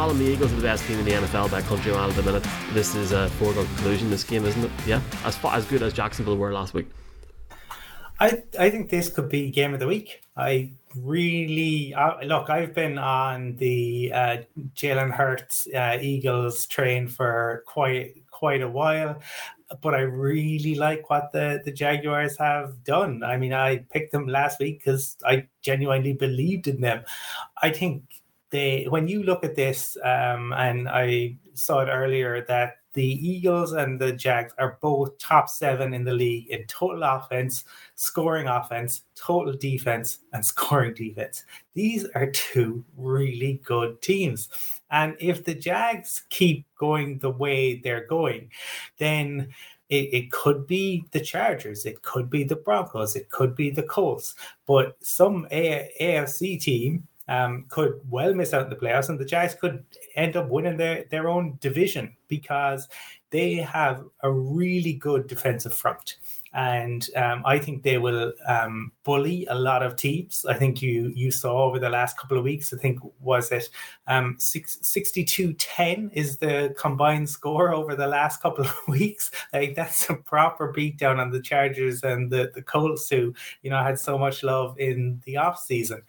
calling the Eagles are the best team in the NFL by country mile at the minute. This is a foregone conclusion. This game, isn't it? Yeah, as far, as good as Jacksonville were last week. I I think this could be game of the week. I really uh, look. I've been on the uh, Jalen Hurts uh, Eagles train for quite quite a while, but I really like what the the Jaguars have done. I mean, I picked them last week because I genuinely believed in them. I think they when you look at this, um, and I saw it earlier that the Eagles and the Jags are both top seven in the league in total offense, scoring offense, total defense, and scoring defense. These are two really good teams. And if the Jags keep going the way they're going, then it, it could be the Chargers, it could be the Broncos, it could be the Colts. But some A- AFC team um, could well miss out in the playoffs, and the Jags could end up winning their, their own division because they have a really good defensive front. And um, I think they will um, bully a lot of teams. I think you you saw over the last couple of weeks, I think was it um, 62-10 is the combined score over the last couple of weeks. Like that's a proper beatdown on the Chargers and the, the Colts who, you know, had so much love in the off season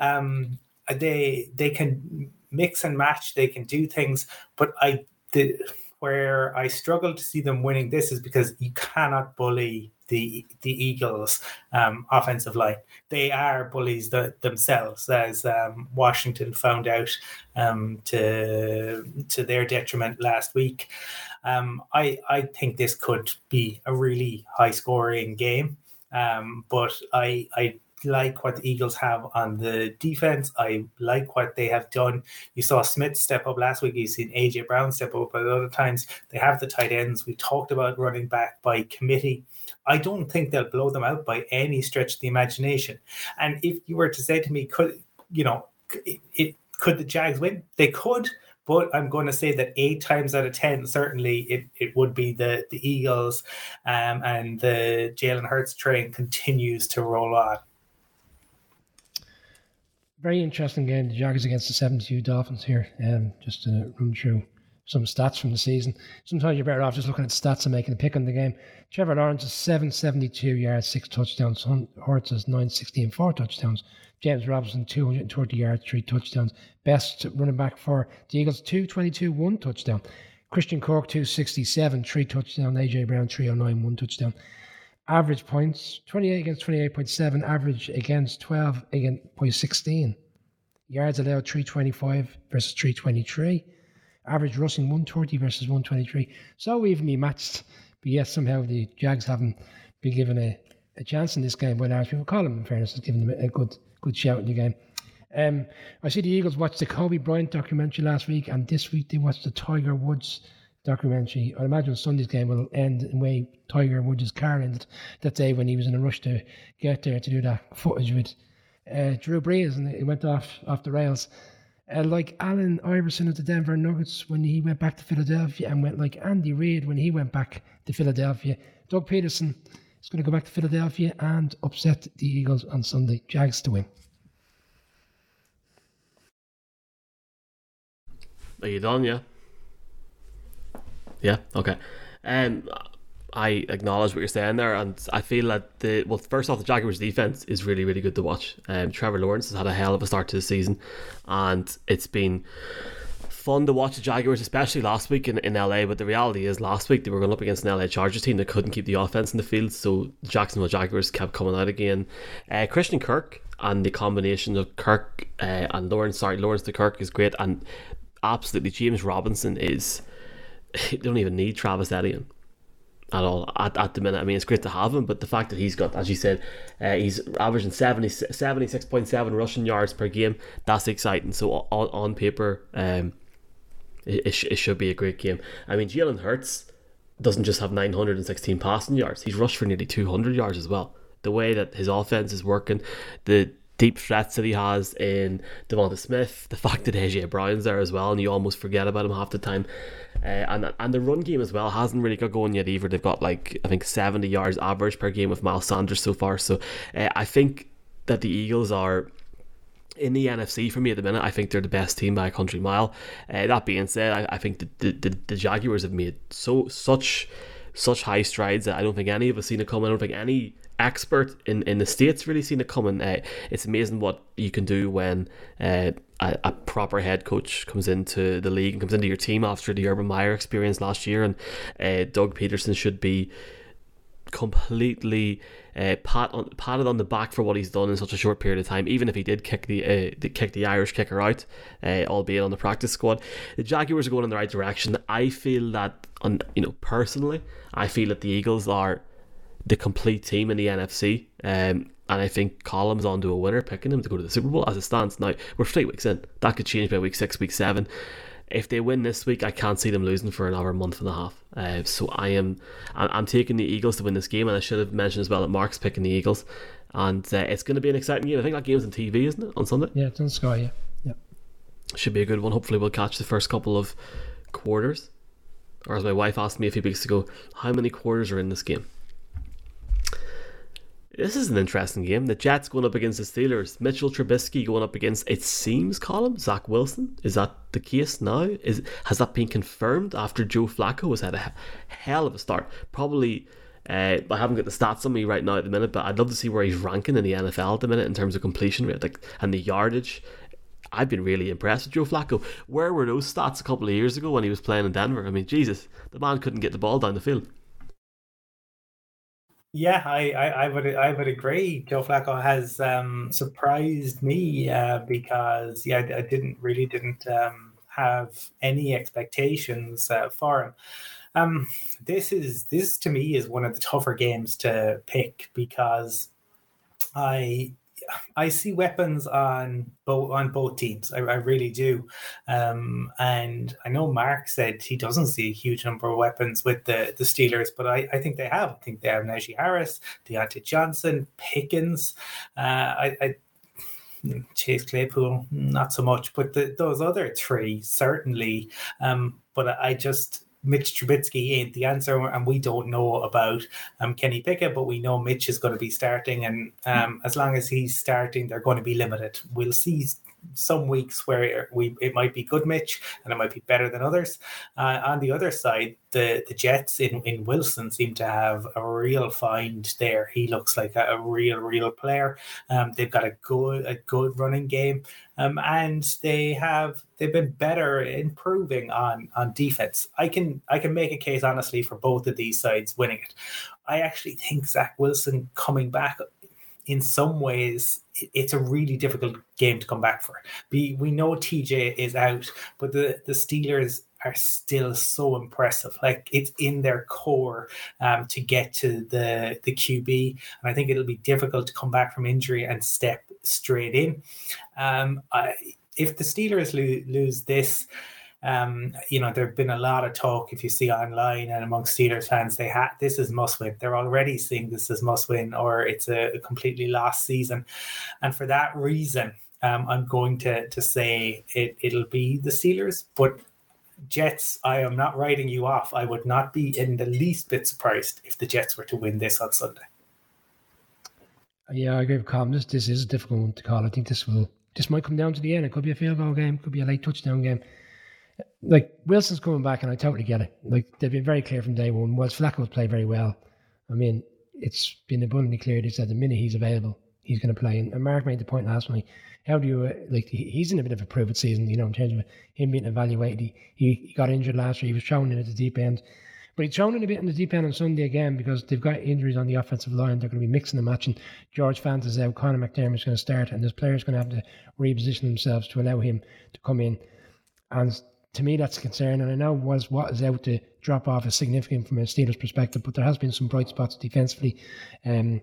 um, they they can mix and match. They can do things, but I the where I struggle to see them winning this is because you cannot bully the the Eagles' um, offensive line. They are bullies the, themselves, as um, Washington found out um, to to their detriment last week. Um, I I think this could be a really high scoring game, um, but I I like what the Eagles have on the defense. I like what they have done. You saw Smith step up last week. You've seen AJ Brown step up at other times. They have the tight ends. We talked about running back by committee. I don't think they'll blow them out by any stretch of the imagination. And if you were to say to me, could you know, it, it could the Jags win? They could. But I'm going to say that eight times out of ten, certainly it, it would be the the Eagles, um, and the Jalen Hurts train continues to roll on very interesting game. The Jaguars against the 72 Dolphins here. Um, just to run through some stats from the season. Sometimes you're better off just looking at stats and making a pick on the game. Trevor Lawrence is 772 yards, six touchdowns. Hurts is 960 and four touchdowns. James Robinson, 230 yards, three touchdowns. Best running back for the Eagles, 222, one touchdown. Christian Kirk, 267, three touchdowns. AJ Brown, 309, one touchdown average points 28 against 28.7, average against 12 against point 16. Yards allowed 325 versus 323. Average rushing 130 versus 123. So evenly matched. But yes, somehow the Jags haven't been given a, a chance in this game by large people. Call them, in fairness, has given them a good good shout in the game. Um, I see the Eagles watched the Kobe Bryant documentary last week, and this week they watched the Tiger Woods documentary. I imagine Sunday's game will end in the way Tiger Woods' car ended that day when he was in a rush to get there to do that footage with uh, Drew Brees and it went off off the rails. Uh, like Allen Iverson of the Denver Nuggets when he went back to Philadelphia, and went like Andy Reid when he went back to Philadelphia. Doug Pederson is going to go back to Philadelphia and upset the Eagles on Sunday. Jags to win. Are you done? Yeah. Yeah. Okay. Um, I acknowledge what you're saying there, and I feel that the well, first off, the Jaguars' defense is really, really good to watch. Um, Trevor Lawrence has had a hell of a start to the season, and it's been fun to watch the Jaguars, especially last week in, in LA. But the reality is, last week they were going up against an LA Chargers team that couldn't keep the offense in the field, so Jacksonville Jaguars kept coming out again. Uh, Christian Kirk and the combination of Kirk uh, and Lawrence, sorry, Lawrence to Kirk is great, and absolutely James Robinson is they don't even need Travis Etienne at all at, at the minute. I mean, it's great to have him, but the fact that he's got, as you said, uh, he's averaging 70, 76.7 rushing yards per game, that's exciting. So on, on paper, um, it, it, it should be a great game. I mean, Jalen Hurts doesn't just have 916 passing yards, he's rushed for nearly 200 yards as well. The way that his offense is working, the deep threats that he has in Devonta Smith, the fact that AJ Brown's there as well, and you almost forget about him half the time. Uh, and and the run game as well hasn't really got going yet either. They've got like I think 70 yards average per game with Miles Sanders so far. So uh, I think that the Eagles are in the NFC for me at the minute, I think they're the best team by a country mile. Uh, that being said, I, I think the, the, the, the, Jaguars have made so such such high strides that I don't think any of us seen it coming. I don't think any expert in, in the states really seen it coming. Uh, it's amazing what you can do when uh, a, a, proper head coach comes into the league and comes into your team after the Urban Meyer experience last year, and uh, Doug Pederson should be completely uh, pat on, patted on the back for what he's done in such a short period of time. Even if he did kick the, uh, kick the Irish kicker out, uh, albeit on the practice squad, the Jaguars are going in the right direction. I feel that, on you know, personally, I feel that the Eagles are the complete team in the NFC. Um, and I think Colum's onto a winner, picking them to go to the Super Bowl as it stands now. We're three weeks in. That could change by week six, week seven if they win this week, I can't see them losing for another month and a half. Uh, so I am, I'm taking the Eagles to win this game, and I should have mentioned as well that Mark's picking the Eagles, and uh, it's going to be an exciting game. I think that game's on TV, isn't it, on Sunday? Yeah, it's on Sky. Yeah, yeah. Should be a good one. Hopefully, we'll catch the first couple of quarters. Or as my wife asked me a few weeks ago, how many quarters are in this game? This is an interesting game. The Jets going up against the Steelers. Mitchell Trubisky going up against it seems Colum Zach Wilson. Is that the case now? Is has that been confirmed after Joe Flacco has had a hell of a start? Probably. Uh, I haven't got the stats on me right now at the minute, but I'd love to see where he's ranking in the NFL at the minute in terms of completion rate, like and the yardage. I've been really impressed with Joe Flacco. Where were those stats a couple of years ago when he was playing in Denver? I mean, Jesus, the man couldn't get the ball down the field. Yeah, I, I, I, would I would agree. Joe Flacco has um, surprised me uh, because yeah, I, I, didn't really didn't um, have any expectations uh, for him. Um, this is this to me is one of the tougher games to pick because I I see weapons on both on both teams. I, I really do, um, and I know Mark said he doesn't see a huge number of weapons with the the Steelers, but I, I think they have. I think they have Najee Harris, Diontae Johnson, Pickens. Uh, I, I Chase Claypool, not so much, but the, those other three certainly. Um, but I just Mitch Trubisky ain't the answer, and we don't know about um, Kenny Pickett, but we know Mitch is going to be starting, and um, as long as he's starting, they're going to be limited. We'll see some weeks where we it might be good Mitch and it might be better than others. Uh, on the other side, the the Jets in, in Wilson seem to have a real find there. He looks like a, a real real player. Um, they've got a good a good running game, um, and they have they've been better improving on on defense. I can I can make a case honestly for both of these sides winning it. I actually think Zach Wilson coming back in some ways it's a really difficult game to come back for. We know TJ is out, but the the Steelers are still so impressive. Like it's in their core um, to get to the the QB, and I think it'll be difficult to come back from injury and step straight in. Um, I, if the Steelers lo- lose this. Um, you know, there've been a lot of talk if you see online and amongst Steelers fans, they had this is must win. They're already seeing this as must win, or it's a, a completely lost season. And for that reason, um, I'm going to to say it, it'll be the Steelers, but Jets, I am not writing you off. I would not be in the least bit surprised if the Jets were to win this on Sunday. Yeah, I agree with Colm. This this is a difficult one to call. I think this will this might come down to the end. It could be a field goal game, could be a late touchdown game like Wilson's coming back, and I totally get it. Like they've been very clear from day one. Whilst Flacco's played very well, I mean, it's been abundantly clear. They said the minute he's available, he's going to play. And, and Mark made the point last night. How do you uh, like? He's in a bit of a prove it season, you know, in terms of him being evaluated. He, he got injured last year. He was thrown in at the deep end, but he's thrown in a bit in the deep end on Sunday again because they've got injuries on the offensive line. They're going to be mixing and matching. George Fant is out. Conor McDermott's going to start, and there's players going to have to reposition themselves to allow him to come in. And to me, that's a concern. And I know was what is out to drop off is significant from a Steelers perspective, but there has been some bright spots defensively. Um,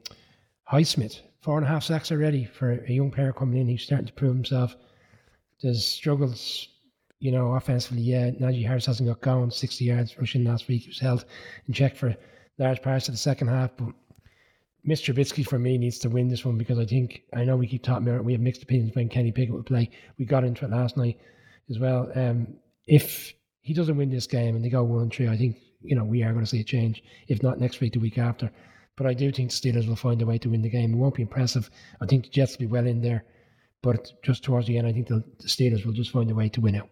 Highsmith, four and a half sacks already for a young player coming in. He's starting to prove himself. There's struggles, you know, offensively. Yeah, Najee Harris hasn't got going. 60 yards rushing last week. He was held in check for large parts of the second half, but Mr. Trubisky for me needs to win this one because I think I know we keep talking about it. We have mixed opinions when Kenny Pickett would play. We got into it last night as well. Um, if he doesn't win this game and they go one and three, I think you know we are going to see a change. If not next week, the week after. But I do think the Steelers will find a way to win the game. It won't be impressive. I think the Jets will be well in there, But just towards the end, I think the, the Steelers will just find a way to win out.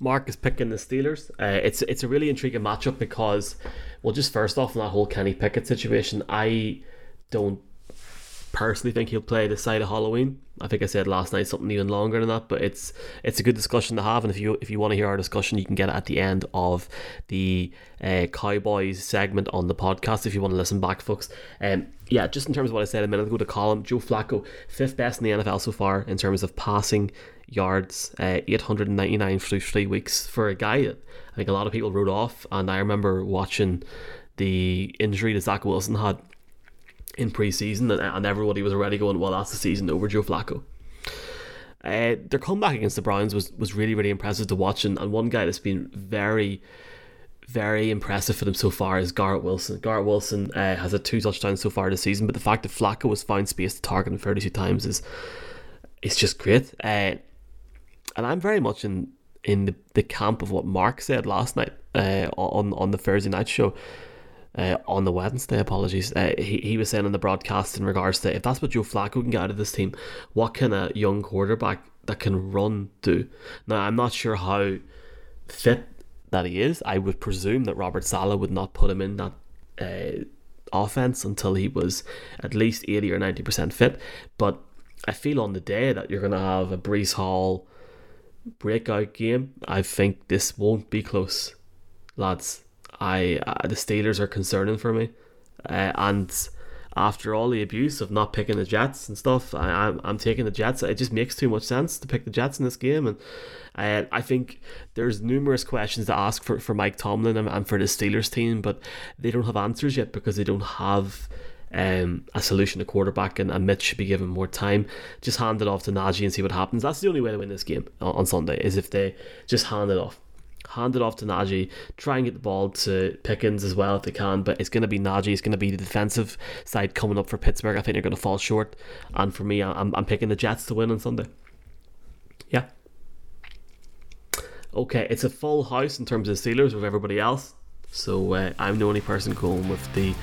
Mark is picking the Steelers. Uh, it's it's a really intriguing matchup because, well, just first off, in that whole Kenny Pickett situation, I don't personally think he'll play the side of Halloween. I think I said last night something even longer than that, but it's it's a good discussion to have. And if you if you want to hear our discussion, you can get it at the end of the uh, Cowboys segment on the podcast. If you want to listen back, folks. Um, yeah, just in terms of what I said a minute ago, to Colin Joe Flacco, fifth best in the NFL so far in terms of passing yards, uh, 899 through three weeks for a guy that I think a lot of people wrote off. And I remember watching the injury that Zach Wilson had in pre-season, and, and everybody was already going, "Well, that's the season over Joe Flacco." Uh, their comeback against the Browns was, was really really impressive to watch, and, and one guy that's been very very impressive for them so far is Garrett Wilson. Garrett Wilson uh, has had two touchdowns so far this season, but the fact that Flacco was found space to target him 32 times is is just great. Uh, and I'm very much in in the, the camp of what Mark said last night uh, on on the Thursday night show uh, on the Wednesday. Apologies. Uh, he he was saying in the broadcast in regards to if that's what Joe Flacco can get out of this team, what can a young quarterback that can run do? Now I'm not sure how fit that he is. I would presume that Robert Saleh would not put him in that. Uh, offense until he was at least 80 or 90% fit but I feel on the day that you're going to have a Breece Hall breakout game I think this won't be close lads I uh, the Steelers are concerning for me, uh, and after all the abuse of not picking the Jets and stuff, I, am I'm, I'm taking the Jets. It just makes too much sense to pick the Jets in this game, and uh, I think there's numerous questions to ask for, for Mike Tomlin and, and for the Steelers team, but they don't have answers yet because they don't have. Um, a solution to quarterback, and, and Mitch should be given more time. Just hand it off to Najee and see what happens. That's the only way to win this game on, on Sunday is if they just hand it off hand it off to Najee, try and get the ball to Pickens as well if they can. But it's going to be Najee. It's going to be the defensive side coming up for Pittsburgh. I think they're going to fall short. And for me, I'm, I'm picking the Jets to win on Sunday. Yeah. Okay, it's a full house in terms of Steelers with everybody else. So uh, I'm the only person going with the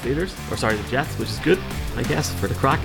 Steelers, or sorry, the Jets, which is good, I guess, for the crack.